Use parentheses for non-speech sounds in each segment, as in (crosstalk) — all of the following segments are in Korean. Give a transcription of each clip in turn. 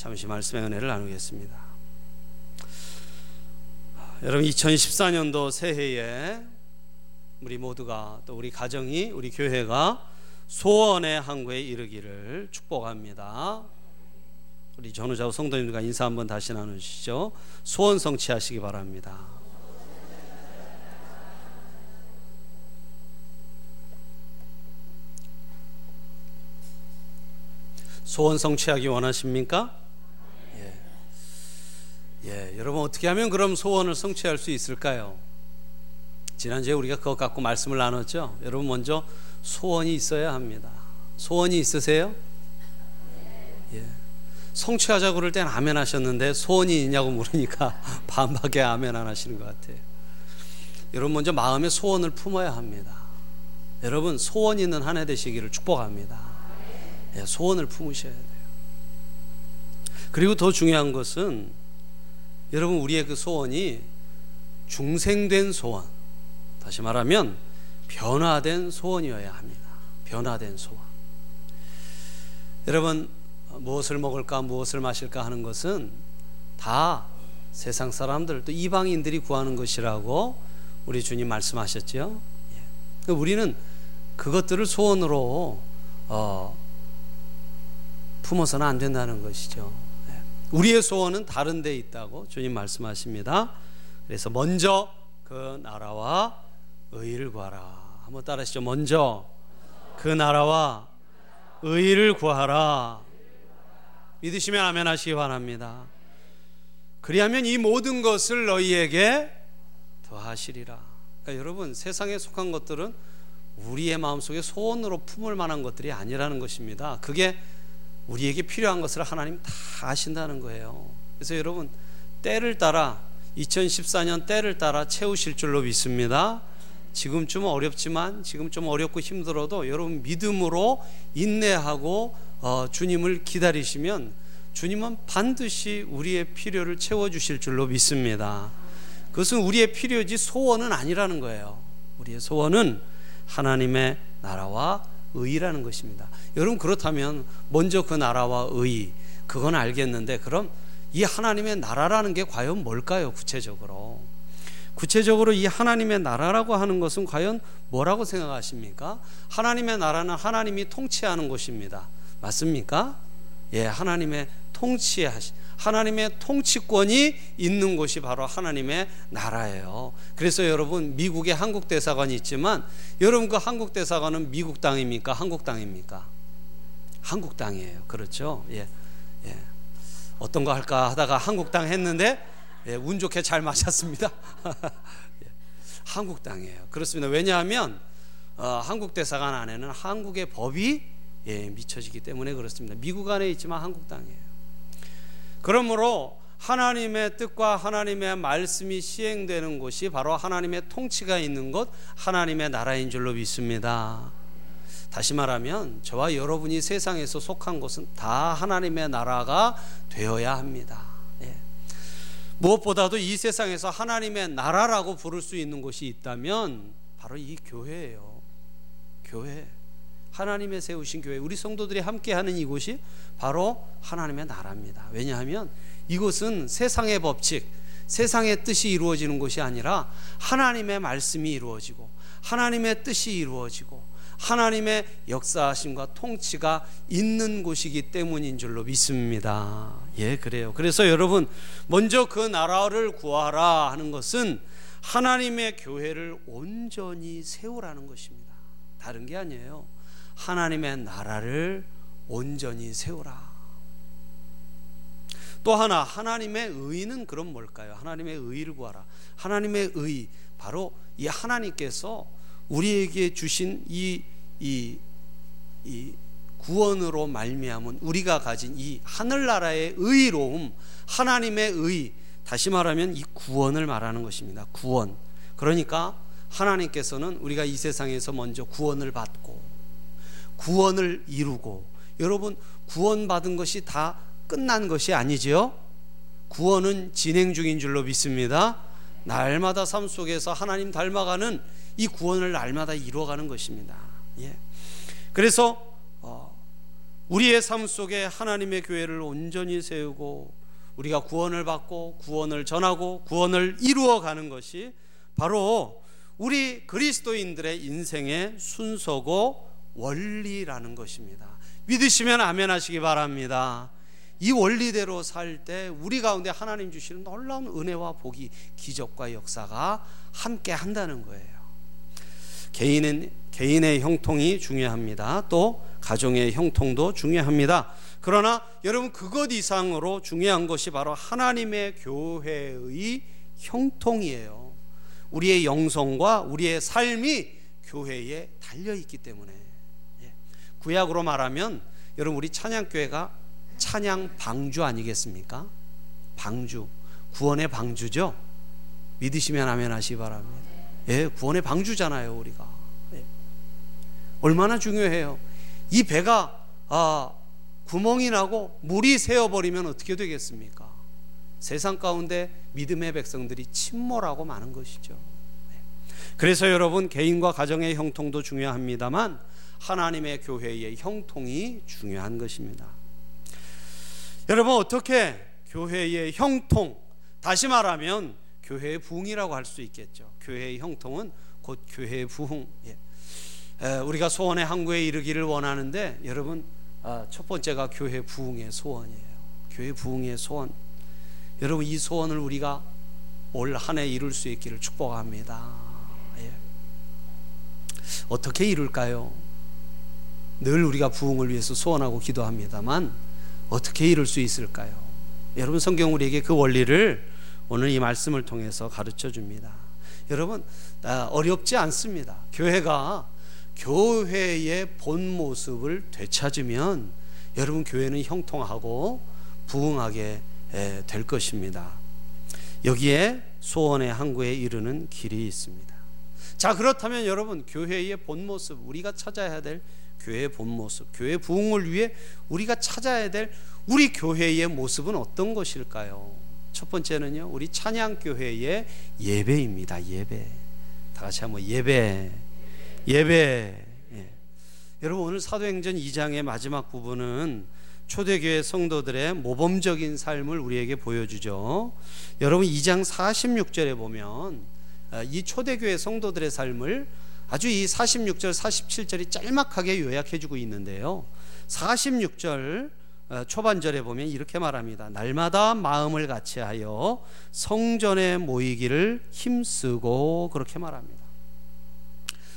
잠시 말씀의 은혜를 나누겠습니다. 여러분 2014년도 새해에 우리 모두가 또 우리 가정이 우리 교회가 소원의 항구에 이르기를 축복합니다. 우리 전우자우 성도님들과 인사 한번 다시 나누시죠. 소원 성취하시기 바랍니다. 소원 성취하기 원하십니까? 예. 예, 여러분 어떻게 하면 그럼 소원을 성취할 수 있을까요? 지난주에 우리가 그것 갖고 말씀을 나눴죠. 여러분 먼저 소원이 있어야 합니다. 소원이 있으세요? 예. 성취하자고 그럴 땐 아멘 하셨는데 소원이 있냐고 물으니까 (laughs) 반박에 아멘 안 하시는 것 같아요. 여러분 먼저 마음에 소원을 품어야 합니다. 여러분 소원 있는 한 해 되시기를 축복합니다. 예, 소원을 품으셔야 돼요. 그리고 더 중요한 것은 여러분 우리의 그 소원이 중생된 소원. 다시 말하면 변화된 소원이어야 합니다. 변화된 소원. 여러분 무엇을 먹을까 무엇을 마실까 하는 것은 다 세상 사람들 또 이방인들이 구하는 것이라고 우리 주님 말씀하셨죠. 예. 우리는 그것들을 소원으로 어, 품어서는 안 된다는 것이죠. 네. 우리의 소원은 다른 데 있다고 주님 말씀하십니다. 그래서 먼저 그 나라와 의를 구하라. 한번 따라하시죠. 먼저 그 나라와 의를 구하라. 믿으시면 아멘 하시기 바랍니다. 그리하면 이 모든 것을 너희에게 더하시리라. 그러니까 여러분 세상에 속한 것들은 우리의 마음속에 소원으로 품을 만한 것들이 아니라는 것입니다. 그게 우리에게 필요한 것을 하나님 다 아신다는 거예요. 그래서 여러분 때를 따라 2014년 때를 따라 채우실 줄로 믿습니다. 지금 좀 어렵지만 지금 좀 어렵고 힘들어도 여러분 믿음으로 인내하고 어, 주님을 기다리시면 주님은 반드시 우리의 필요를 채워 주실 줄로 믿습니다. 그것은 우리의 필요지 소원은 아니라는 거예요. 우리의 소원은 하나님의 나라와 의라는 것입니다. 여러분 그렇다면 먼저 그 나라와 의 그건 알겠는데 그럼 이 하나님의 나라라는 게 과연 뭘까요? 구체적으로. 구체적으로 이 하나님의 나라라고 하는 것은 과연 뭐라고 생각하십니까? 하나님의 나라는 하나님이 통치하는 곳입니다. 맞습니까? 예, 하나님의 통치하시 하나님의 통치권이 있는 곳이 바로 하나님의 나라예요. 그래서 여러분 미국에 한국 대사관이 있지만 여러분 그 한국 대사관은 미국 땅입니까? 한국 땅입니까? 한국 땅이에요. 그렇죠? 예. 예. 어떤 거 할까 하다가 한국 땅 했는데 예, 운 좋게 잘 맞았습니다. (laughs) 예. 한국 땅이에요. 그렇습니다. 왜냐하면 어, 한국 대사관 안에는 한국의 법이 예, 미쳐지기 때문에 그렇습니다. 미국 안에 있지만 한국 땅이에요. 그러므로 하나님의 뜻과 하나님의 말씀이 시행되는 곳이 바로 하나님의 통치가 있는 곳, 하나님의 나라인 줄로 믿습니다. 다시 말하면 저와 여러분이 세상에서 속한 곳은 다 하나님의 나라가 되어야 합니다. 예. 무엇보다도 이 세상에서 하나님의 나라라고 부를 수 있는 곳이 있다면 바로 이 교회예요. 교회. 하나님의 세우신 교회, 우리 성도들이 함께하는 이곳이 바로 하나님의 나라입니다. 왜냐하면 이곳은 세상의 법칙, 세상의 뜻이 이루어지는 곳이 아니라 하나님의 말씀이 이루어지고 하나님의 뜻이 이루어지고 하나님의 역사하심과 통치가 있는 곳이기 때문인 줄로 믿습니다. 예, 그래요. 그래서 여러분, 먼저 그 나라를 구하라 하는 것은 하나님의 교회를 온전히 세우라는 것입니다. 다른 게 아니에요. 하나님의 나라를 온전히 세우라. 또 하나 하나님의 의는 그럼 뭘까요? 하나님의 의를 구하라. 하나님의 의 바로 이 하나님께서 우리에게 주신 이 이, 이 구원으로 말미암은 우리가 가진 이 하늘나라의 의로움, 하나님의 의, 다시 말하면 이 구원을 말하는 것입니다. 구원. 그러니까 하나님께서는 우리가 이 세상에서 먼저 구원을 받고 구원을 이루고 여러분 구원받은 것이 다 끝난 것이 아니지요. 구원은 진행 중인 줄로 믿습니다. 날마다 삶 속에서 하나님 닮아가는 이 구원을 날마다 이루어가는 것입니다. 예. 그래서 어, 우리의 삶 속에 하나님의 교회를 온전히 세우고 우리가 구원을 받고 구원을 전하고 구원을 이루어 가는 것이 바로 우리 그리스도인들의 인생의 순서고 원리라는 것입니다. 믿으시면 아멘 하시기 바랍니다. 이 원리대로 살 때 우리 가운데 하나님 주시는 놀라운 은혜와 복이 기적과 역사가 함께 한다는 거예요. 개인은 개인의 형통이 중요합니다. 또 가정의 형통도 중요합니다. 그러나 여러분 그것 이상으로 중요한 것이 바로 하나님의 교회의 형통이에요. 우리의 영성과 우리의 삶이 교회에 달려 있기 때문에 예. 구약으로 말하면 여러분 우리 찬양교회가 찬양 방주 아니겠습니까? 방주 구원의 방주죠. 믿으시면 아멘 하시 바랍니다. 예, 구원의 방주잖아요 우리가. 예. 얼마나 중요해요. 이 배가 아, 구멍이 나고 물이 새어 버리면 어떻게 되겠습니까? 세상 가운데 믿음의 백성들이 침몰하고 마는 것이죠. 네. 그래서 여러분 개인과 가정의 형통도 중요합니다만 하나님의 교회의 형통이 중요한 것입니다. 여러분 어떻게 교회의 형통 다시 말하면 교회의 부흥이라고 할 수 있겠죠. 교회의 형통은 곧 교회의 부흥. 예. 우리가 소원의 항구에 이르기를 원하는데 여러분 아, 첫 번째가 교회 부흥의 소원이에요. 교회 부흥의 소원. 여러분 이 소원을 우리가 올 한 해 이룰 수 있기를 축복합니다. 예. 어떻게 이룰까요? 늘 우리가 부흥을 위해서 소원하고 기도합니다만 어떻게 이룰 수 있을까요? 여러분 성경 우리에게 그 원리를 오늘 이 말씀을 통해서 가르쳐 줍니다. 여러분 아, 어렵지 않습니다. 교회가 교회의 본 모습을 되찾으면 여러분 교회는 형통하고 부흥하게 될 것입니다. 여기에 소원의 항구에 이르는 길이 있습니다. 자, 그렇다면 여러분 교회의 본 모습 우리가 찾아야 될 교회의 본 모습, 교회 부흥을 위해 우리가 찾아야 될 우리 교회의 모습은 어떤 것일까요? 첫 번째는요. 우리 찬양 교회의 예배입니다. 예배. 다 같이 한번 예배. 예배. 예. 여러분 오늘 사도행전 2장의 마지막 부분은 초대교회 성도들의 모범적인 삶을 우리에게 보여주죠. 여러분 2장 46절에 보면 아, 이 초대교회 성도들의 삶을 아주 이 46절 47절이 짤막하게 요약해 주고 있는데요. 46절 어, 초반절에 보면 이렇게 말합니다. 날마다 마음을 같이하여 성전에 모이기를 힘쓰고 그렇게 말합니다.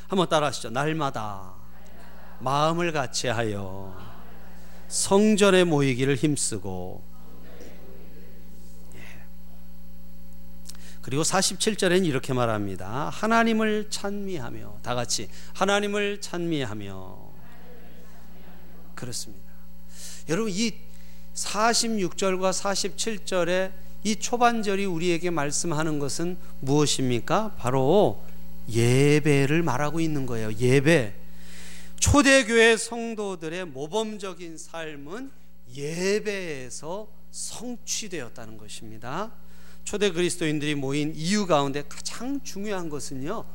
한번 따라하시죠. 날마다 마음을 같이 하여 성전에 모이기를 힘쓰고 그리고 47절엔 이렇게 말합니다. 하나님을 찬미하며 다 같이 하나님을 찬미하며 그렇습니다. 여러분 이 46절과 47절의 이 초반절이 우리에게 말씀하는 것은 무엇입니까? 바로 예배를 말하고 있는 거예요. 예배. 초대교회 성도들의 모범적인 삶은 예배에서 성취되었다는 것입니다. 초대 그리스도인들이 모인 이유 가운데 가장 중요한 것은요,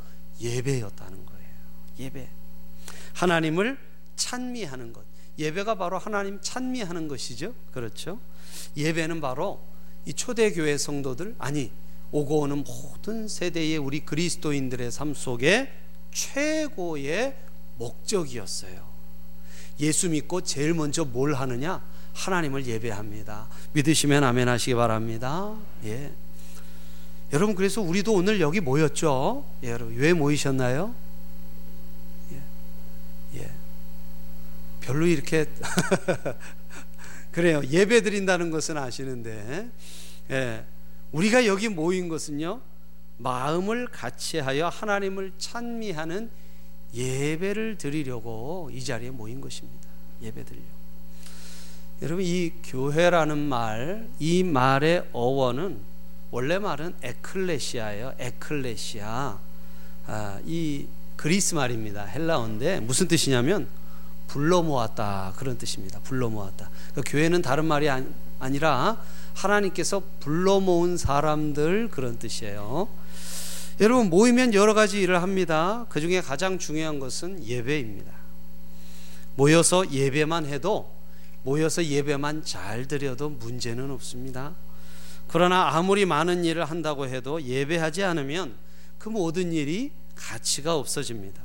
예배였다는 거예요. 예배. 하나님을 찬미하는 것. 예배가 바로 하나님 찬미하는 것이죠. 그렇죠? 예배는 바로 이 초대교회 성도들, 아니, 오고 오는 모든 세대의 우리 그리스도인들의 삶 속에 최고의 목적이었어요. 예수 믿고 제일 먼저 뭘 하느냐? 하나님을 예배합니다. 믿으시면 아멘 하시기 바랍니다. 예. 여러분 그래서 우리도 오늘 여기 모였죠? 예, 여러분 왜 모이셨나요? 예. 예. 별로 이렇게 (laughs) 그래요. 예배 드린다는 것은 아시는데 예. 우리가 여기 모인 것은요, 마음을 같이하여 하나님을 찬미하는 예배를 드리려고 이 자리에 모인 것입니다. 예배 드리려. 여러분 이 교회라는 말, 이 말의 어원은 원래 말은 에클레시아예요. 에클레시아. 아, 이 그리스 말입니다. 헬라어인데 무슨 뜻이냐면 불러 모았다 그런 뜻입니다. 불러 모았다. 그 교회는 다른 말이 아니 라 하나님께서 불러 모은 사람들 그런 뜻이에요. 여러분 모이면 여러 가지 일을 합니다. 그 중에 가장 중요한 것은 예배입니다. 모여서 예배만 해도 모여서 예배만 잘 드려도 문제는 없습니다. 그러나 아무리 많은 일을 한다고 해도 예배하지 않으면 그 모든 일이 가치가 없어집니다.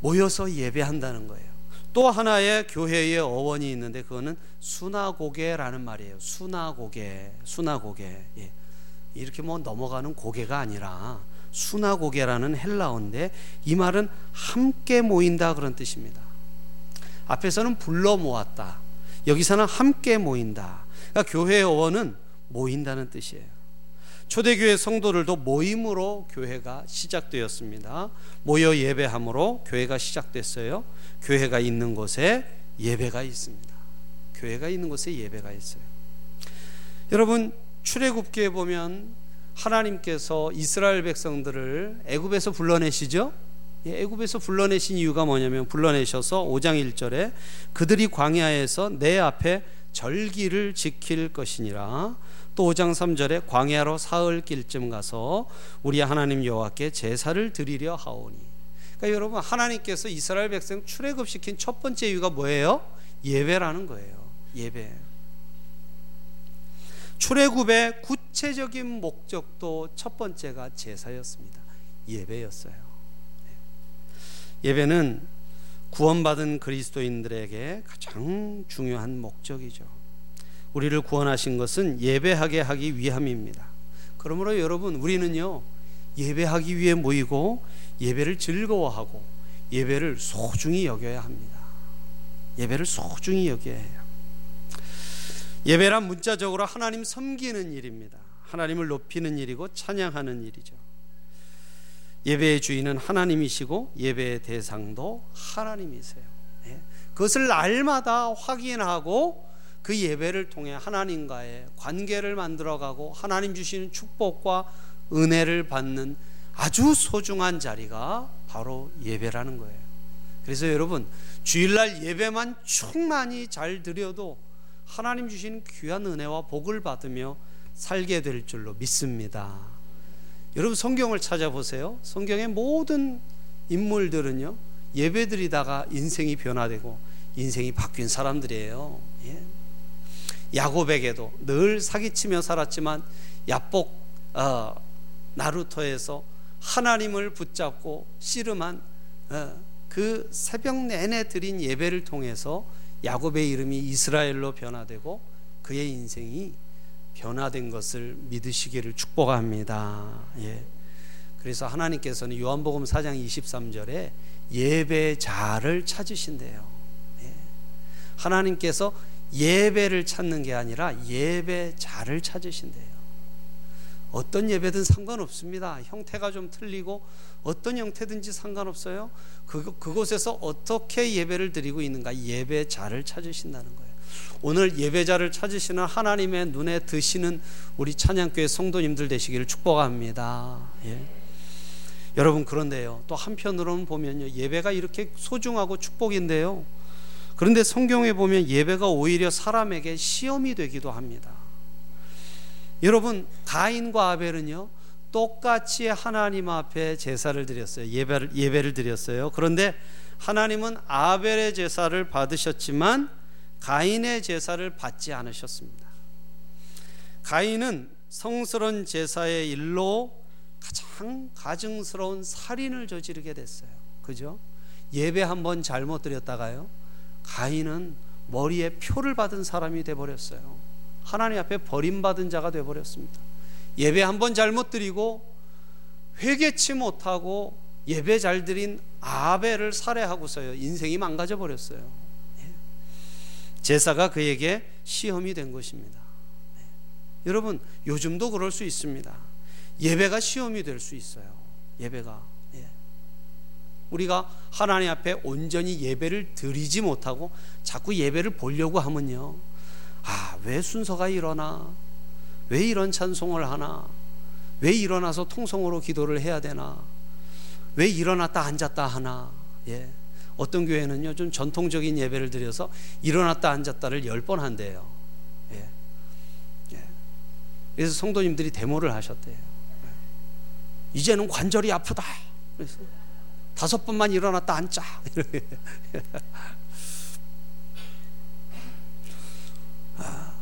모여서 예배한다는 거예요. 또 하나의 교회의 어원이 있는데 그거는 수나고개라는 말이에요. 수나고개, 수나고개. 예. 이렇게 뭐 넘어가는 고개가 아니라 수나고개라는 헬라어인데 이 말은 함께 모인다 그런 뜻입니다. 앞에서는 불러 모았다. 여기서는 함께 모인다. 그러니까 교회의 어원은 모인다는 뜻이에요. 초대교회 성도들도 모임으로 교회가 시작되었습니다. 모여 예배함으로 교회가 시작됐어요. 교회가 있는 곳에 예배가 있습니다. 교회가 있는 곳에 예배가 있어요. 여러분 출애굽기에 보면 하나님께서 이스라엘 백성들을 애굽에서 불러내시죠. 예, 애굽에서 불러내신 이유가 뭐냐면 불러내셔서 5장 1절에 그들이 광야에서 내 앞에 절기를 지킬 것이니라. 또 5장 3절에 광야로 사흘 길쯤 가서 우리 하나님 여호와께 제사를 드리려 하오니. 그러니까 여러분 하나님께서 이스라엘 백성 출애굽 시킨 첫 번째 이유가 뭐예요? 예배라는 거예요. 예배. 출애굽의 구체적인 목적도 첫 번째가 제사였습니다. 예배였어요. 네. 예배는 구원받은 그리스도인들에게 가장 중요한 목적이죠. 우리를 구원하신 것은 예배하게 하기 위함입니다. 그러므로 여러분 우리는요 예배하기 위해 모이고 예배를 즐거워하고 예배를 소중히 여겨야 합니다. 예배를 소중히 여겨야 해요. 예배란 문자적으로 하나님 섬기는 일입니다. 하나님을 높이는 일이고 찬양하는 일이죠. 예배의 주인은 하나님이시고 예배의 대상도 하나님이세요. 예. 그것을 날마다 확인하고 그 예배를 통해 하나님과의 관계를 만들어가고 하나님 주시는 축복과 은혜를 받는 아주 소중한 자리가 바로 예배라는 거예요. 그래서 여러분 주일날 예배만 충만히 잘 드려도 하나님 주신 귀한 은혜와 복을 받으며 살게 될 줄로 믿습니다. 여러분 성경을 찾아보세요. 성경의 모든 인물들은요 예배드리다가 인생이 변화되고 인생이 바뀐 사람들이에요. 예. 야곱에게도 늘 사기치며 살았지만 야복 어, 나루토에서 하나님을 붙잡고 씨름한 어, 그 새벽 내내 드린 예배를 통해서 야곱의 이름이 이스라엘로 변화되고 그의 인생이 변화된 것을 믿으시기를 축복합니다. 예. 그래서 하나님께서는 요한복음 4장 23절에 예배자를 찾으신대요. 예. 하나님께서 예배를 찾는 게 아니라 예배자를 찾으신대요. 어떤 예배든 상관없습니다. 형태가 좀 틀리고 어떤 형태든지 상관없어요. 그, 그곳에서 어떻게 예배를 드리고 있는가 예배자를 찾으신다는 거예요. 오늘 예배자를 찾으시는 하나님의 눈에 드시는 우리 찬양교회 성도님들 되시기를 축복합니다. 예. 여러분 그런데요. 또 한편으로는 보면요. 예배가 이렇게 소중하고 축복인데요. 그런데 성경에 보면 예배가 오히려 사람에게 시험이 되기도 합니다. 여러분 가인과 아벨은요 똑같이 하나님 앞에 제사를 드렸어요. 예배를 예배를 드렸어요. 그런데 하나님은 아벨의 제사를 받으셨지만 가인의 제사를 받지 않으셨습니다. 가인은 성스러운 제사의 일로 가장 가증스러운 살인을 저지르게 됐어요. 그죠? 예배 한 번 잘못 드렸다가요. 가인은 머리에 표를 받은 사람이 돼 버렸어요. 하나님 앞에 버림받은 자가 돼 버렸습니다. 예배 한 번 잘못 드리고 회개치 못하고 예배 잘 드린 아벨을 살해하고서요. 인생이 망가져 버렸어요. 예. 제사가 그에게 시험이 된 것입니다. 예. 여러분, 요즘도 그럴 수 있습니다. 예배가 시험이 될 수 있어요. 예배가. 예. 우리가 하나님 앞에 온전히 예배를 드리지 못하고 자꾸 예배를 보려고 하면요. 아, 왜 순서가 일어나? 왜 이런 찬송을 하나? 왜 일어나서 통성으로 기도를 해야 되나? 왜 일어났다 앉았다 하나? 예. 어떤 교회는요 좀 전통적인 예배를 드려서 일어났다 앉았다를 열 번 한대요. 예. 예. 그래서 성도님들이 데모를 하셨대요. 예. 이제는 관절이 아프다. 그래서 다섯 번만 일어났다 앉자. (laughs) 아.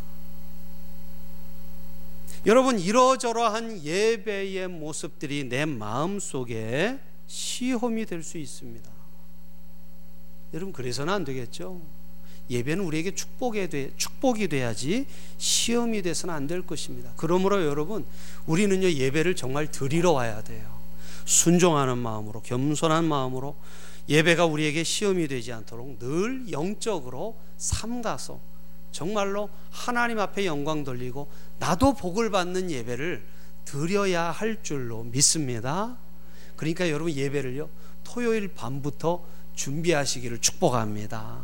여러분 이러저러한 예배의 모습들이 내 마음 속에 시험이 될 수 있습니다. 여러분 그래서는 안 되겠죠. 예배는 우리에게 축복이, 돼, 축복이 돼야지 시험이 돼서는 안 될 것입니다. 그러므로 여러분 우리는요 예배를 정말 드리러 와야 돼요. 순종하는 마음으로 겸손한 마음으로 예배가 우리에게 시험이 되지 않도록 늘 영적으로 삼가서 정말로 하나님 앞에 영광 돌리고 나도 복을 받는 예배를 드려야 할 줄로 믿습니다. 그러니까 여러분 예배를요 토요일 밤부터 준비하시기를 축복합니다.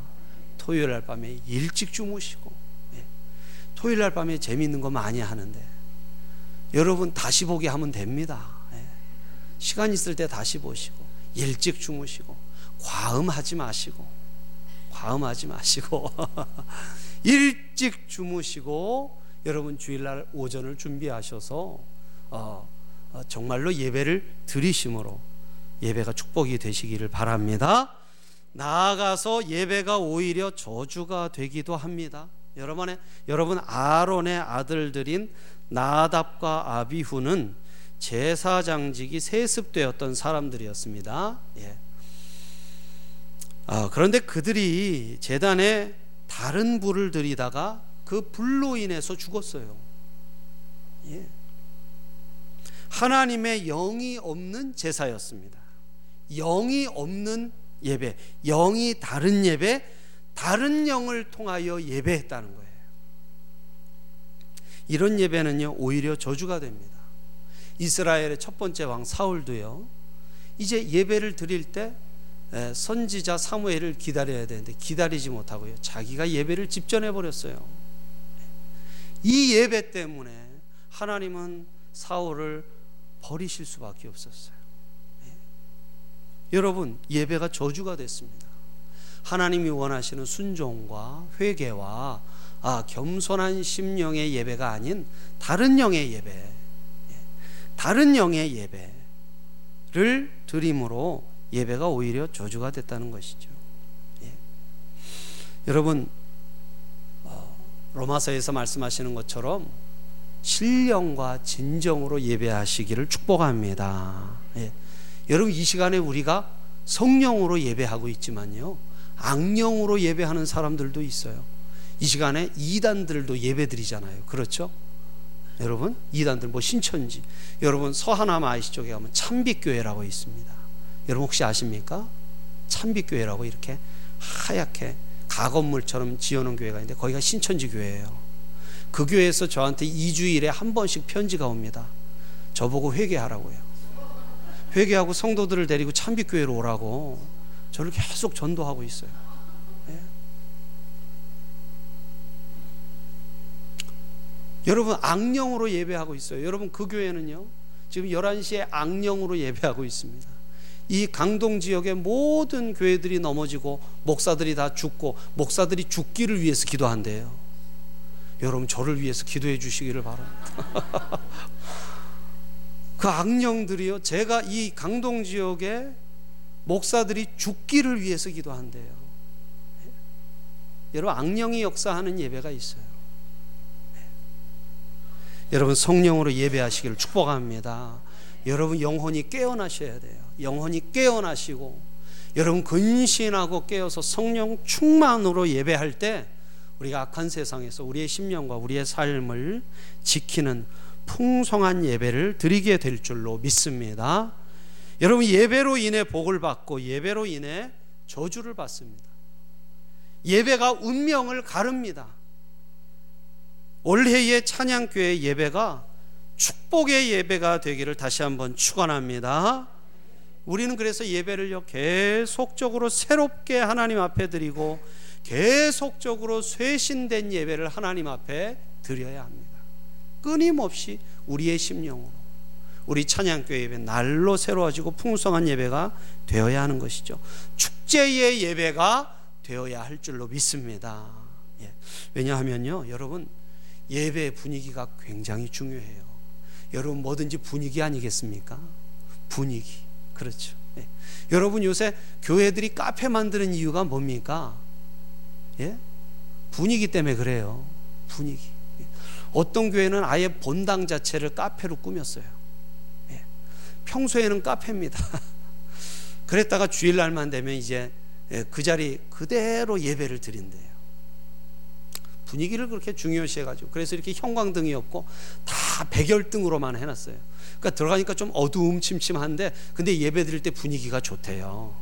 토요일 날 밤에 일찍 주무시고 예. 토요일 날 밤에 재미있는 거 많이 하는데 여러분 다시 보기 하면 됩니다. 예. 시간 있을 때 다시 보시고 일찍 주무시고 과음하지 마시고 과음하지 마시고 (laughs) 일찍 주무시고 여러분 주일날 오전을 준비하셔서 어, 어, 정말로 예배를 드리심으로 예배가 축복이 되시기를 바랍니다. 나아가서 예배가 오히려 저주가 되기도 합니다. 여러분의 여러분 아론의 아들들인 나답과 아비후는 제사장직이 세습되었던 사람들이었습니다. 예. 아, 그런데 그들이 재단에 다른 불을 들이다가 그 불로 인해서 죽었어요. 예. 하나님의 영이 없는 제사였습니다. 영이 없는 예배, 영이 다른 예배, 다른 영을 통하여 예배했다는 거예요. 이런 예배는요, 오히려 저주가 됩니다. 이스라엘의 첫 번째 왕 사울도요, 이제 예배를 드릴 때 선지자 사무엘을 기다려야 되는데 기다리지 못하고요, 자기가 예배를 집전해 버렸어요. 이 예배 때문에 하나님은 사울을 버리실 수밖에 없었어요. 여러분 예배가 저주가 됐습니다. 하나님이 원하시는 순종과 회개와 아, 겸손한 심령의 예배가 아닌 다른 영의 예배, 예, 다른 영의 예배를 드림으로 예배가 오히려 저주가 됐다는 것이죠. 예. 여러분 어, 로마서에서 말씀하시는 것처럼 신령과 진정으로 예배하시기를 축복합니다. 예. 여러분 이 시간에 우리가 성령으로 예배하고 있지만요. 악령으로 예배하는 사람들도 있어요. 이 시간에 이단들도 예배 드리잖아요. 그렇죠? 여러분, 이단들 뭐 신천지. 여러분 서하남 아이시 쪽에 가면 참빛교회라고 있습니다. 여러분 혹시 아십니까? 참빛교회라고 이렇게 하얗게 가건물처럼 지어놓은 교회가 있는데 거기가 신천지 교회예요. 그 교회에서 저한테 2주일에 한 번씩 편지가 옵니다. 저보고 회개하라고요. 회개하고 성도들을 데리고 참빛교회로 오라고 저를 계속 전도하고 있어요. 예. 여러분 악령으로 예배하고 있어요. 여러분 그 교회는요. 지금 11시에 악령으로 예배하고 있습니다. 이 강동 지역의 모든 교회들이 넘어지고 목사들이 다 죽고 목사들이 죽기를 위해서 기도한대요. 여러분 저를 위해서 기도해 주시기를 바랍니다. (laughs) 그 악령들이요. 제가 이 강동 지역에 목사들이 죽기를 위해서 기도한대요. 여러분 악령이 역사하는 예배가 있어요. 여러분 성령으로 예배하시기를 축복합니다. 여러분 영혼이 깨어나셔야 돼요. 영혼이 깨어나시고 여러분 근신하고 깨어서 성령 충만으로 예배할 때 우리가 악한 세상에서 우리의 심령과 우리의 삶을 지키는 풍성한 예배를 드리게 될 줄로 믿습니다. 여러분 예배로 인해 복을 받고 예배로 인해 저주를 받습니다. 예배가 운명을 가릅니다. 올해의 찬양교회 예배가 축복의 예배가 되기를 다시 한번 축원합니다. 우리는 그래서 예배를요 계속적으로 새롭게 하나님 앞에 드리고 계속적으로 쇄신된 예배를 하나님 앞에 드려야 합니다. 끊임없이 우리의 심령으로 우리 찬양교회 예배 날로 새로워지고 풍성한 예배가 되어야 하는 것이죠. 축제의 예배가 되어야 할 줄로 믿습니다. 예. 왜냐하면요, 여러분 예배 분위기가 굉장히 중요해요. 여러분 뭐든지 분위기 아니겠습니까? 분위기 그렇죠. 예. 여러분 요새 교회들이 카페 만드는 이유가 뭡니까? 예? 분위기 때문에 그래요. 분위기. 어떤 교회는 아예 본당 자체를 카페로 꾸몄어요. 예. 평소에는 카페입니다. (laughs) 그랬다가 주일날만 되면 이제 예, 그 자리 그대로 예배를 드린대요. 분위기를 그렇게 중요시 해가지고 그래서 이렇게 형광등이 없고 다 백열등으로만 해놨어요. 그러니까 들어가니까 좀 어두움침침한데 근데 예배 드릴 때 분위기가 좋대요.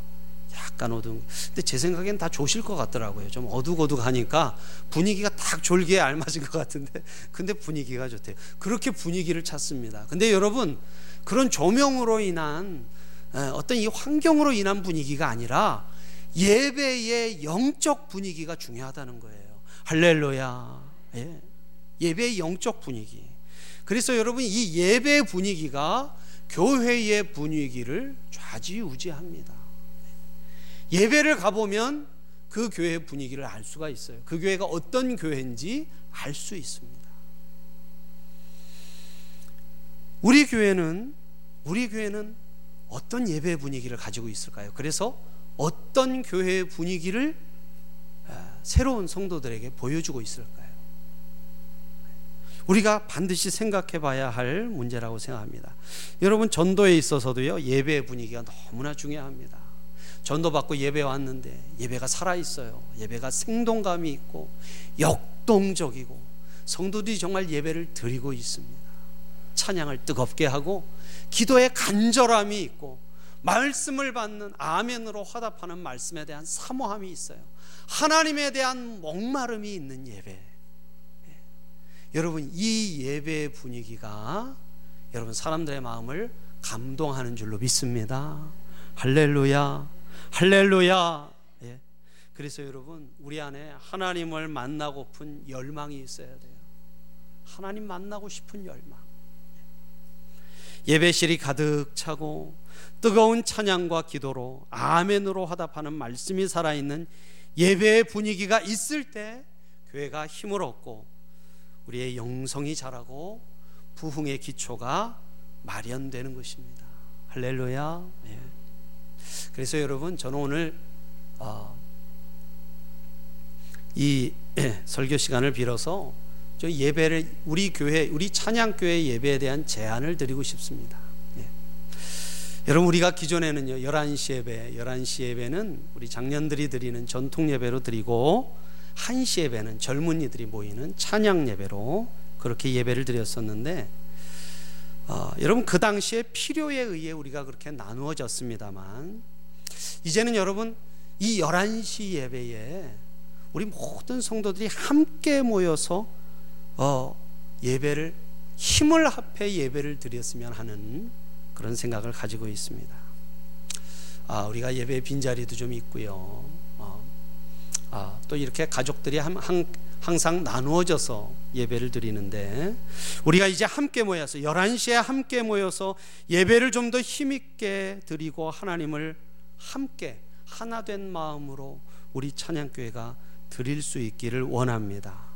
약간 어두운. 근데 제 생각엔 다 좋으실 것 같더라고요. 좀 어둑어둑하니까 분위기가 딱 졸기에 알맞은 것 같은데 근데 분위기가 좋대요. 그렇게 분위기를 찾습니다. 근데 여러분 그런 조명으로 인한 어떤 이 환경으로 인한 분위기가 아니라 예배의 영적 분위기가 중요하다는 거예요. 할렐루야. 예. 예배의 영적 분위기. 그래서 여러분 이 예배 분위기가 교회의 분위기를 좌지우지합니다. 예배를 가보면 그 교회의 분위기를 알 수가 있어요. 그 교회가 어떤 교회인지 알 수 있습니다. 우리 교회는 우리 교회는 어떤 예배 분위기를 가지고 있을까요? 그래서 어떤 교회의 분위기를 아, 새로운 성도들에게 보여주고 있을까요? 우리가 반드시 생각해 봐야 할 문제라고 생각합니다. 여러분, 전도에 있어서도요, 예배 분위기가 너무나 중요합니다. 전도 받고 예배 왔는데 예배가 살아 있어요. 예배가 생동감이 있고 역동적이고 성도들이 정말 예배를 드리고 있습니다. 찬양을 뜨겁게 하고 기도에 간절함이 있고 말씀을 받는 아멘으로 화답하는 말씀에 대한 사모함이 있어요. 하나님에 대한 목마름이 있는 예배. 예. 여러분 이 예배 분위기가 여러분 사람들의 마음을 감동하는 줄로 믿습니다. 할렐루야, 할렐루야. 예. 그래서 여러분 우리 안에 하나님을 만나고픈 열망이 있어야 돼요. 하나님 만나고 싶은 열망. 예배실이 가득 차고 뜨거운 찬양과 기도로 아멘으로 화답하는 말씀이 살아있는 예배의 분위기가 있을 때 교회가 힘을 얻고 우리의 영성이 자라고 부흥의 기초가 마련되는 것입니다. 할렐루야. 예. 그래서 여러분 저는 오늘 어, 이 (clears throat) 설교 시간을 빌어서 저 예배를 우리 교회 우리 찬양 교회 예배에 대한 제안을 드리고 싶습니다. 예. 여러분 우리가 기존에는요 11시 예배, 11시 예배는 우리 장년들이 드리는 전통 예배로 드리고 1시 예배는 젊은이들이 모이는 찬양 예배로 그렇게 예배를 드렸었는데 어, 여러분 그 당시에 필요에 의해 우리가 그렇게 나누어졌습니다만 이제는 여러분 이 11시 예배에 우리 모든 성도들이 함께 모여서 어, 예배를 힘을 합해 예배를 드렸으면 하는 그런 생각을 가지고 있습니다. 아, 우리가 예배 빈자리도 좀 있고요. 어, 아, 또 이렇게 가족들이 한, 한, 항상 나누어져서 예배를 드리는데 우리가 이제 함께 모여서 11시에 함께 모여서 예배를 좀 더 힘있게 드리고 하나님을 함께 하나 된 마음으로 우리 찬양교회가 드릴 수 있기를 원합니다.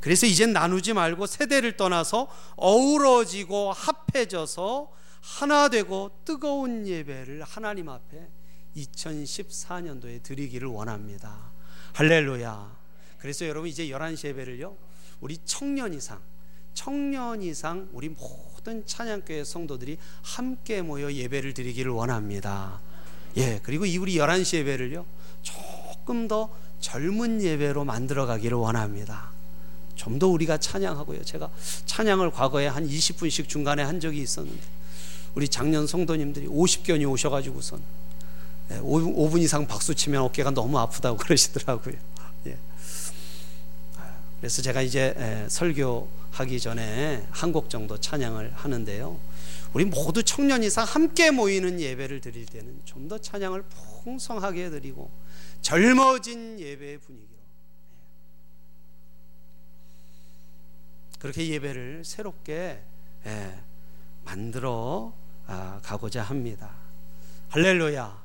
그래서 이젠 나누지 말고 세대를 떠나서 어우러지고 합해져서 하나 되고 뜨거운 예배를 하나님 앞에 2014년도에 드리기를 원합니다. 할렐루야. 그래서 여러분 이제 11시 예배를요. 우리 청년 이상 청년 이상 우리 모든 찬양교회 성도들이 함께 모여 예배를 드리기를 원합니다. 예, 그리고 이 우리 11시 예배를요. 조금 더 젊은 예배로 만들어 가기를 원합니다. 좀 더 우리가 찬양하고요. 제가 찬양을 과거에 한 20분씩 중간에 한 적이 있었는데 우리 작년 성도님들이 50견이 오셔 가지고선 5분 이상 박수 치면 어깨가 너무 아프다고 (laughs) 그러시더라고요. 예. 그래서 제가 이제 설교하기 전에 한 곡 정도 찬양을 하는데요. 우리 모두 청년 이상 함께 모이는 예배를 드릴 때는 좀 더 찬양을 풍성하게 드리고 젊어진 예배의 분위기 그렇게 예배를 새롭게 예, 만들어 아, 가고자 합니다. 할렐루야.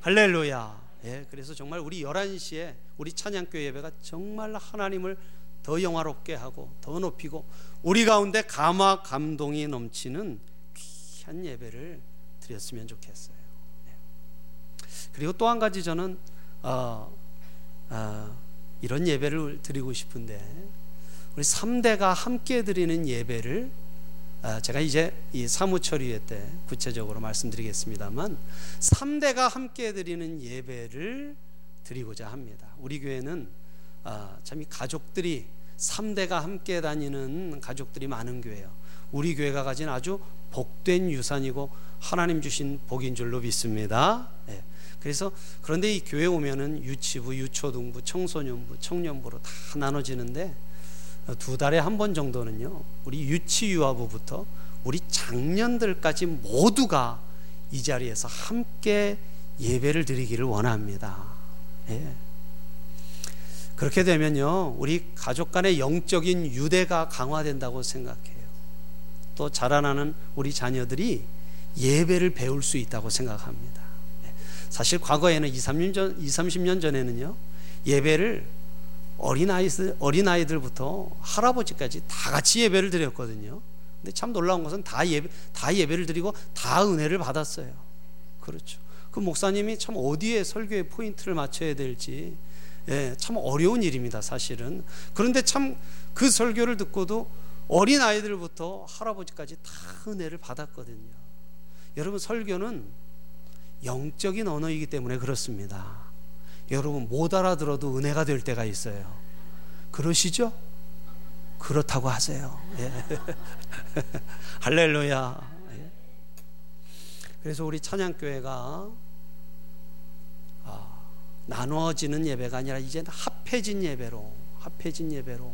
할렐루야. 예, 그래서 정말 우리 11시에 우리 찬양교 예배가 정말 하나님을 더 영화롭게 하고 더 높이고 우리 가운데 감화 감동이 넘치는 귀한 예배를 드렸으면 좋겠어요. 예. 그리고 또 한 가지 저는 어, 어, 이런 예배를 드리고 싶은데 우리 3대가 함께 드리는 예배를 아, 제가 이제 이 사무처리회 때 구체적으로 말씀드리겠습니다만 3대가 함께 드리는 예배를 드리고자 합니다. 우리 교회는 아, 참이 가족들이 3대가 함께 다니는 가족들이 많은 교회예요. 우리 교회가 가진 아주 복된 유산이고 하나님 주신 복인 줄로 믿습니다. 예. 그래서 그런데 이 교회 오면은 유치부, 유초등부, 청소년부, 청년부로 다 나눠지는데 두 달에 한 번 정도는요. 우리 유치유아부부터 우리 장년들까지 모두가 이 자리에서 함께 예배를 드리기를 원합니다. 예. 그렇게 되면요, 우리 가족 간의 영적인 유대가 강화된다고 생각해요. 또 자라나는 우리 자녀들이 예배를 배울 수 있다고 생각합니다. 사실 과거에는 2, 30년, 전, 2, 30년 전에는요, 예배를 어린아이들, 어린아이들부터 할아버지까지 다 같이 예배를 드렸거든요. 근데 참 놀라운 것은 다 예배, 다 예배를 드리고 다 은혜를 받았어요. 그렇죠. 그 목사님이 참 어디에 설교의 포인트를 맞춰야 될지 예, 참 어려운 일입니다, 사실은. 그런데 참 그 설교를 듣고도 어린 아이들부터 할아버지까지 다 은혜를 받았거든요. 여러분 설교는 영적인 언어이기 때문에 그렇습니다. 여러분 못 알아들어도 은혜가 될 때가 있어요. 그러시죠? 그렇다고 하세요. 예. (laughs) 할렐루야. 예. 그래서 우리 찬양교회가 나누어지는 예배가 아니라 이제 합해진 예배로 합해진 예배로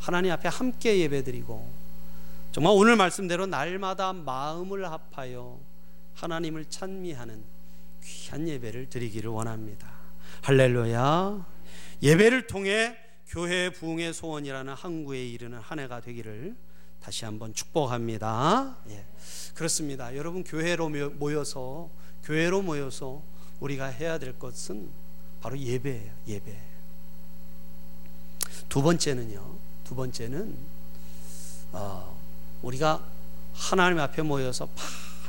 하나님 앞에 함께 예배드리고 정말 오늘 말씀대로 날마다 마음을 합하여 하나님을 찬미하는 귀한 예배를 드리기를 원합니다. 할렐루야. 예배를 통해 교회 부흥의 소원이라는 항구에 이르는 한 해가 되기를 다시 한번 축복합니다. 예. 그렇습니다. 여러분 교회로 모여서 교회로 모여서 우리가 해야 될 것은 바로 예배예요. 예배. 두 번째는요. 두 번째는 어, 우리가 하나님 앞에 모여서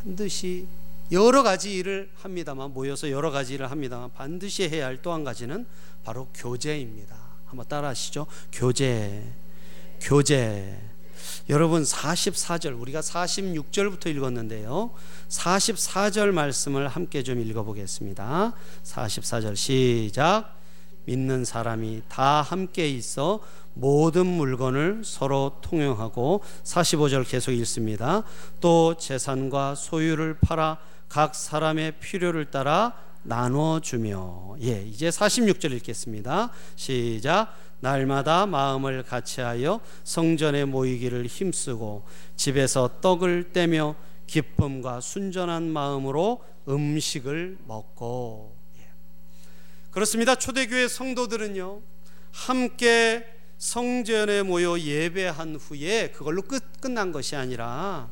반드시 여러 가지 일을 합니다만 모여서 여러 가지 일을 합니다만 반드시 해야 할 또 한 가지는 바로 교제입니다. 한번 따라하시죠. 교제. 교제. 여러분 44절 우리가 46절부터 읽었는데요. 44절 말씀을 함께 좀 읽어 보겠습니다. 44절 시작. 믿는 사람이 다 함께 있어 모든 물건을 서로 통용하고 45절 계속 읽습니다. 또 재산과 소유를 팔아 각 사람의 필요를 따라 나눠 주며 예, 이제 46절 읽겠습니다. 시작. 날마다 마음을 같이하여 성전에 모이기를 힘쓰고 집에서 떡을 떼며 기쁨과 순전한 마음으로 음식을 먹고 예. 그렇습니다. 초대교회 성도들은요 함께 성전에 모여 예배한 후에 그걸로 끝 끝난 것이 아니라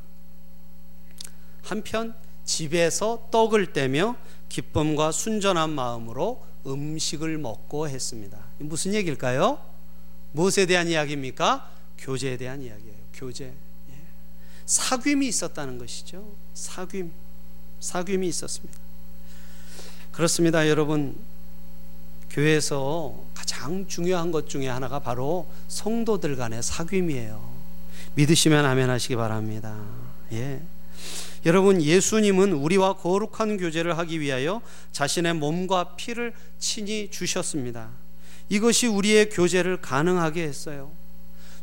한편 집에서 떡을 떼며 기쁨과 순전한 마음으로 음식을 먹고 했습니다. 무슨 얘기일까요? 무엇에 대한 이야기입니까? 교제에 대한 이야기예요. 교제. 예. 사귐이 있었다는 것이죠. 사귐. 사귐이 있었습니다. 그렇습니다, 여러분. 교회에서 가장 중요한 것 중에 하나가 바로 성도들 간의 사귐이에요. 믿으시면 아멘 하시기 바랍니다. 예. 여러분 예수님은 우리와 거룩한 교제를 하기 위하여 자신의 몸과 피를 친히 주셨습니다. 이것이 우리의 교제를 가능하게 했어요.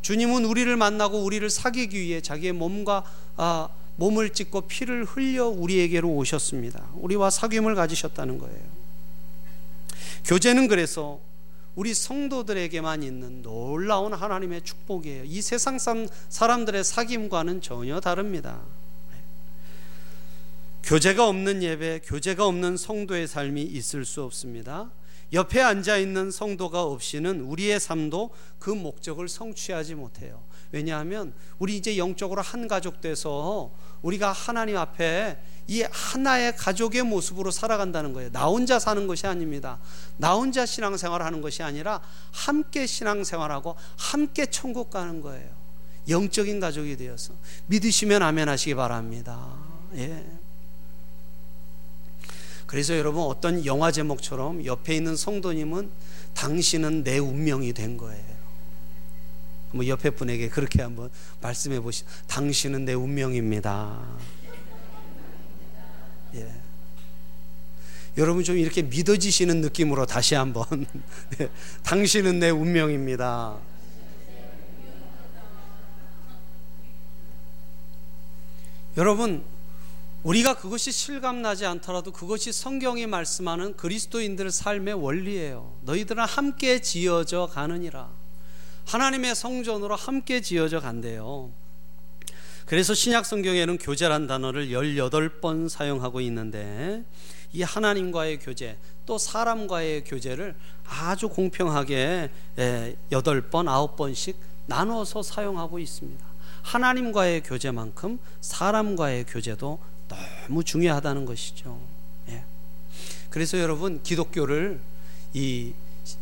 주님은 우리를 만나고 우리를 사귀기 위해 자기의 몸과 아, 몸을 찢고 피를 흘려 우리에게로 오셨습니다. 우리와 사귐을 가지셨다는 거예요. 교제는 그래서 우리 성도들에게만 있는 놀라운 하나님의 축복이에요. 이 세상 사람들의 사귐과는 전혀 다릅니다. 교제가 없는 예배, 교제가 없는 성도의 삶이 있을 수 없습니다. 옆에 앉아 있는 성도가 없이는 우리의 삶도 그 목적을 성취하지 못해요. 왜냐하면 우리 이제 영적으로 한 가족 돼서 우리가 하나님 앞에 이 하나의 가족의 모습으로 살아간다는 거예요. 나 혼자 사는 것이 아닙니다. 나 혼자 신앙생활 하는 것이 아니라 함께 신앙생활하고 함께 천국 가는 거예요. 영적인 가족이 되어서 믿으시면 아멘 하시기 바랍니다. 예. 그래서 여러분 어떤 영화 제목처럼 옆에 있는 성도님은 당신은 내 운명이 된 거예요. 뭐 옆에 분에게 그렇게 한번 말씀해 보시. 당신은 내 운명입니다. 예. 여러분 좀 이렇게 믿어지시는 느낌으로 다시 한번 (laughs) 네. 당신은 내 운명입니다. 여러분 우리가 그것이 실감나지 않더라도 그것이 성경이 말씀하는 그리스도인들 삶의 원리예요. 너희들은 함께 지어져 가느니라. 하나님의 성전으로 함께 지어져 간대요. 그래서 신약 성경에는 교제란 단어를 18번 사용하고 있는데 이 하나님과의 교제 또 사람과의 교제를 아주 공평하게 8번, 9번씩 나눠서 사용하고 있습니다. 하나님과의 교제만큼 사람과의 교제도 너무 중요하다는 것이죠. 예. 그래서 여러분 기독교를 이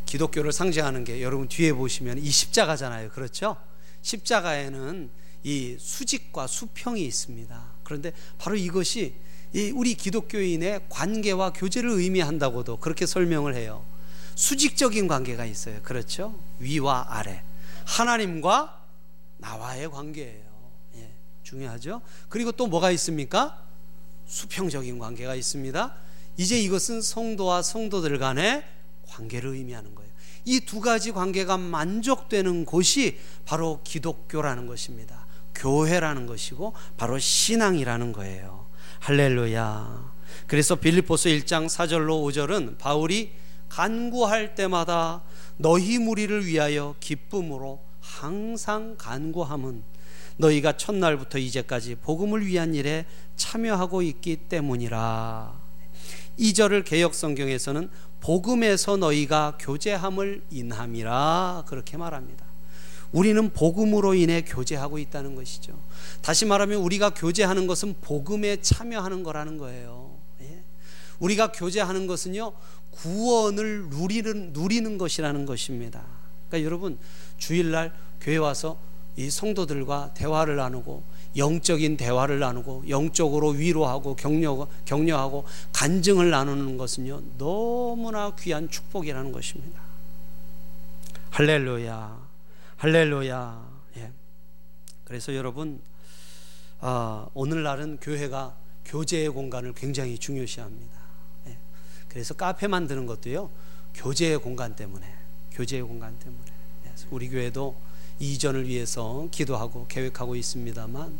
기독교를 상징하는 게 여러분 뒤에 보시면 이 십자가잖아요. 그렇죠? 십자가에는 이 수직과 수평이 있습니다. 그런데 바로 이것이 이 우리 기독교인의 관계와 교제를 의미한다고도 그렇게 설명을 해요. 수직적인 관계가 있어요. 그렇죠? 위와 아래. 하나님과 나와의 관계예요. 예, 중요하죠? 그리고 또 뭐가 있습니까? 수평적인 관계가 있습니다. 이제 이것은 성도와 성도들 간의 관계를 의미하는 거예요. 이 두 가지 관계가 만족되는 곳이 바로 기독교라는 것입니다. 교회라는 것이고 바로 신앙이라는 거예요. 할렐루야. 그래서 빌립보서 1장 4절로 5절은 바울이 간구할 때마다 너희 무리를 위하여 기쁨으로 항상 간구함은 너희가 첫날부터 이제까지 복음을 위한 일에 참여하고 있기 때문이라. 2절을 개혁 성경에서는 복음에서 너희가 교제함을 인함이라 그렇게 말합니다. 우리는 복음으로 인해 교제하고 있다는 것이죠. 다시 말하면 우리가 교제하는 것은 복음에 참여하는 거라는 거예요. 예? 우리가 교제하는 것은요 구원을 누리는 누리는 것이라는 것입니다. 그러니까 여러분 주일날 교회 와서 이 성도들과 대화를 나누고 영적인 대화를 나누고 영적으로 위로하고 격려, 격려하고 간증을 나누는 것은요 너무나 귀한 축복이라는 것입니다. 할렐루야, 할렐루야. 예. 그래서 여러분 아, 오늘날은 교회가 교제의 공간을 굉장히 중요시합니다. 예. 그래서 카페 만드는 것도요 교제의 공간 때문에, 교제의 공간 때문에. 예. 우리 교회도 이전을 위해서 기도하고 계획하고 있습니다만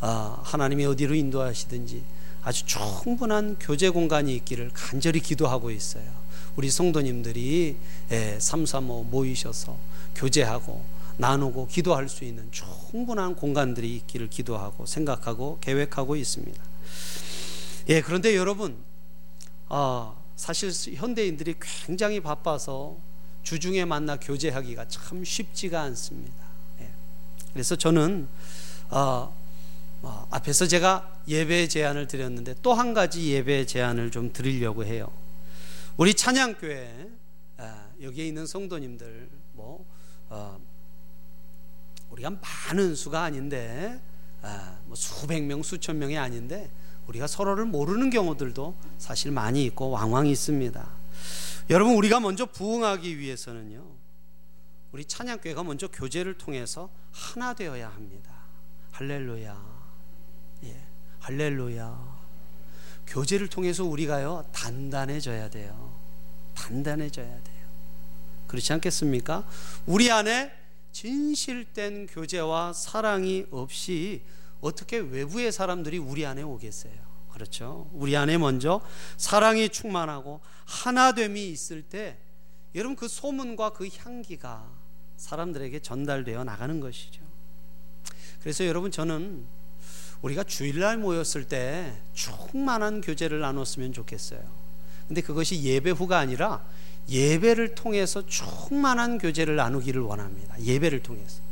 아, 하나님이 어디로 인도하시든지 아주 충분한 교제 공간이 있기를 간절히 기도하고 있어요. 우리 성도님들이 예, 삼삼오 모이셔서 교제하고 나누고 기도할 수 있는 충분한 공간들이 있기를 기도하고 생각하고 계획하고 있습니다. 예, 그런데 여러분, 어, 사실 현대인들이 굉장히 바빠서 주중에 만나 교제하기가 참 쉽지가 않습니다. 예. 그래서 저는 어, 어, 앞에서 제가 예배 제안을 드렸는데 또 한 가지 예배 제안을 좀 드리려고 해요. 우리 찬양교회 아, 여기에 있는 성도님들 뭐 어, 우리가 많은 수가 아닌데 아, 뭐 수백 명 수천 명이 아닌데 우리가 서로를 모르는 경우들도 사실 많이 있고 왕왕 있습니다. 여러분 우리가 먼저 부흥하기 위해서는요. 우리 찬양교회가 먼저 교제를 통해서 하나 되어야 합니다. 할렐루야. 예. 할렐루야. 교제를 통해서 우리가요 단단해져야 돼요. 단단해져야 돼요. 그렇지 않겠습니까? 우리 안에 진실된 교제와 사랑이 없이 어떻게 외부의 사람들이 우리 안에 오겠어요? 그렇죠. 우리 안에 먼저 사랑이 충만하고 하나됨이 있을 때 여러분 그 소문과 그 향기가 사람들에게 전달되어 나가는 것이죠. 그래서 여러분 저는 우리가 주일날 모였을 때 충만한 교제를 나눴으면 좋겠어요. 근데 그것이 예배 후가 아니라 예배를 통해서 충만한 교제를 나누기를 원합니다. 예배를 통해서.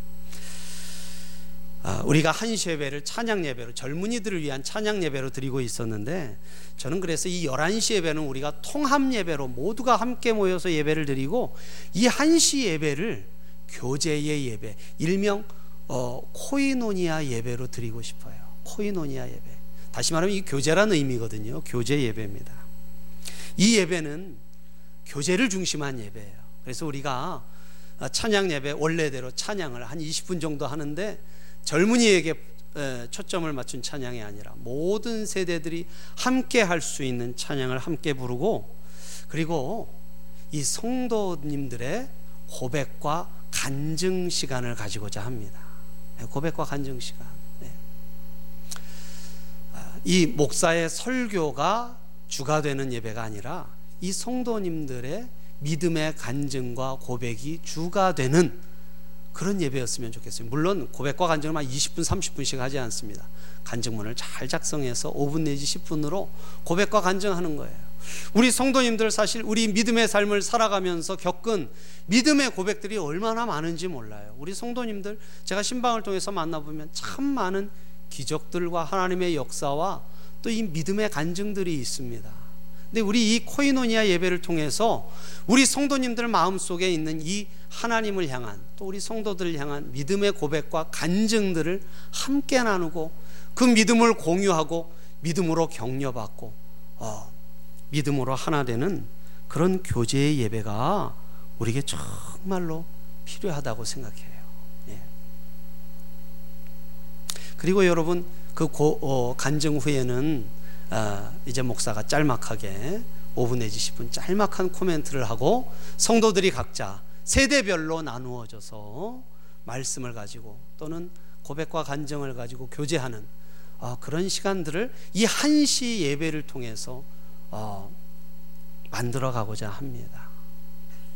아, 우리가 한시 예배를 찬양 예배로 젊은이들을 위한 찬양 예배로 드리고 있었는데 저는 그래서 이 11시 예배는 우리가 통합 예배로 모두가 함께 모여서 예배를 드리고 이 한시 예배를 교제의 예배 일명 어, 코이노니아 예배로 드리고 싶어요. 코이노니아 예배. 다시 말하면 이 교제라는 의미거든요. 교제 예배입니다. 이 예배는 교제를 중심한 예배예요. 그래서 우리가 아, 찬양 예배 원래대로 찬양을 한 20분 정도 하는데 젊은이에게 에, 초점을 맞춘 찬양이 아니라 모든 세대들이 함께 할 수 있는 찬양을 함께 부르고 그리고 이 성도님들의 고백과 간증 시간을 가지고자 합니다. 네, 고백과 간증 시간. 네. 아, 이 목사의 설교가 주가 되는 예배가 아니라 이 성도님들의 믿음의 간증과 고백이 주가 되는 그런 예배였으면 좋겠어요. 물론 고백과 간증을 한 20분, 30분씩 하지 않습니다. 간증문을 잘 작성해서 5분 내지 10분으로 고백과 간증하는 거예요. 우리 성도님들 사실 우리 믿음의 삶을 살아가면서 겪은 믿음의 고백들이 얼마나 많은지 몰라요. 우리 성도님들 제가 신방을 통해서 만나보면 참 많은 기적들과 하나님의 역사와 또 이 믿음의 간증들이 있습니다. 근데 우리 이 코이노니아 예배를 통해서 우리 성도님들 마음속에 있는 이 하나님을 향한 또 우리 성도들을 향한 믿음의 고백과 간증들을 함께 나누고 그 믿음을 공유하고 믿음으로 격려받고 어, 믿음으로 하나 되는 그런 교제의 예배가 우리에게 정말로 필요하다고 생각해요. 예. 그리고 여러분 그 고, 어, 간증 후에는 아, 이제 목사가 짤막하게 5분 내지 10분 짤막한 코멘트를 하고 성도들이 각자 세대별로 나누어져서 말씀을 가지고 또는 고백과 간증을 가지고 교제하는 어, 그런 시간들을 이 한시 예배를 통해서 어, 만들어 가고자 합니다.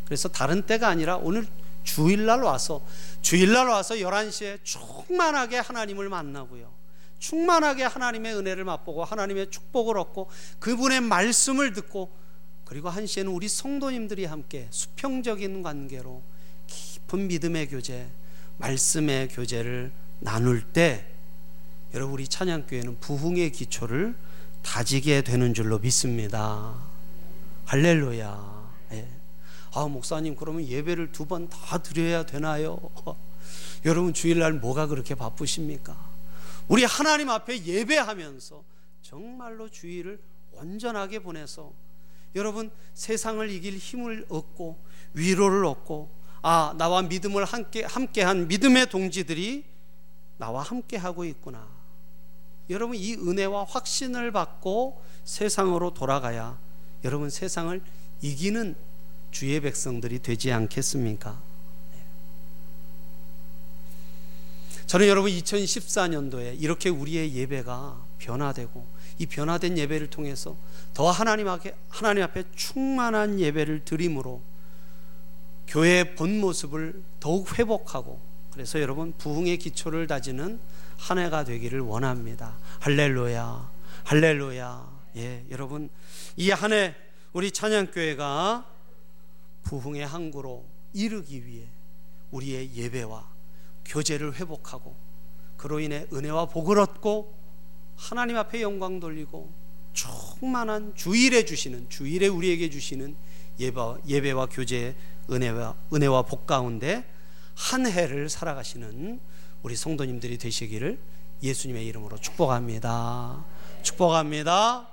그래서 다른 때가 아니라 오늘 주일날 와서 주일날 와서 11시에 충만하게 하나님을 만나고요. 충만하게 하나님의 은혜를 맛보고 하나님의 축복을 얻고 그분의 말씀을 듣고 그리고 한시에는 우리 성도님들이 함께 수평적인 관계로 깊은 믿음의 교제, 말씀의 교제를 나눌 때 여러분 우리 찬양교회는 부흥의 기초를 다지게 되는 줄로 믿습니다. 할렐루야. 예. 아 목사님 그러면 예배를 두 번 다 드려야 되나요? (laughs) 여러분 주일날 뭐가 그렇게 바쁘십니까? 우리 하나님 앞에 예배하면서 정말로 주일을 온전하게 보내서 여러분 세상을 이길 힘을 얻고 위로를 얻고 아 나와 믿음을 함께 함께한 믿음의 동지들이 나와 함께 하고 있구나. 여러분 이 은혜와 확신을 받고 세상으로 돌아가야 여러분 세상을 이기는 주의 백성들이 되지 않겠습니까? 저는 여러분 2014년도에 이렇게 우리의 예배가 변화되고 이 변화된 예배를 통해서 더 하나님 앞에 하나님 앞에 충만한 예배를 드림으로 교회의 본 모습을 더욱 회복하고 그래서 여러분 부흥의 기초를 다지는 한 해가 되기를 원합니다. 할렐루야. 할렐루야. 예, 여러분 이 한 해 우리 찬양교회가 부흥의 항구로 이르기 위해 우리의 예배와 교제를 회복하고 그로 인해 은혜와 복을 얻고 하나님 앞에 영광 돌리고 충만한 주일에 주시는 주일에 우리에게 주시는 예배와, 예배와 교제 은혜와 은혜와 복 가운데 한 해를 살아가시는 우리 성도님들이 되시기를 예수님의 이름으로 축복합니다. 축복합니다.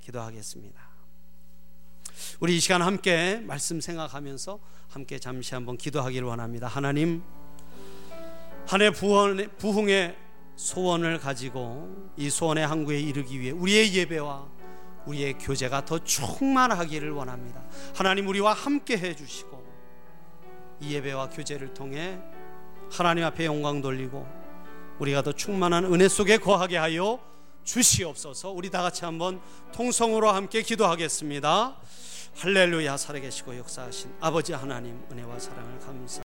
기도하겠습니다. 우리 이 시간 함께 말씀 생각하면서 함께 잠시 한번 기도하기를 원합니다. 하나님 한해 부흥의 소원을 가지고 이 소원의 항구에 이르기 위해 우리의 예배와 우리의 교제가 더 충만하기를 원합니다. 하나님 우리와 함께 해 주시고 이 예배와 교제를 통해 하나님 앞에 영광 돌리고 우리가 더 충만한 은혜 속에 거하게 하여 주시옵소서. 우리 다 같이 한번 통성으로 함께 기도하겠습니다. 할렐루야 살아계시고 역사하신 아버지 하나님 은혜와 사랑을 감사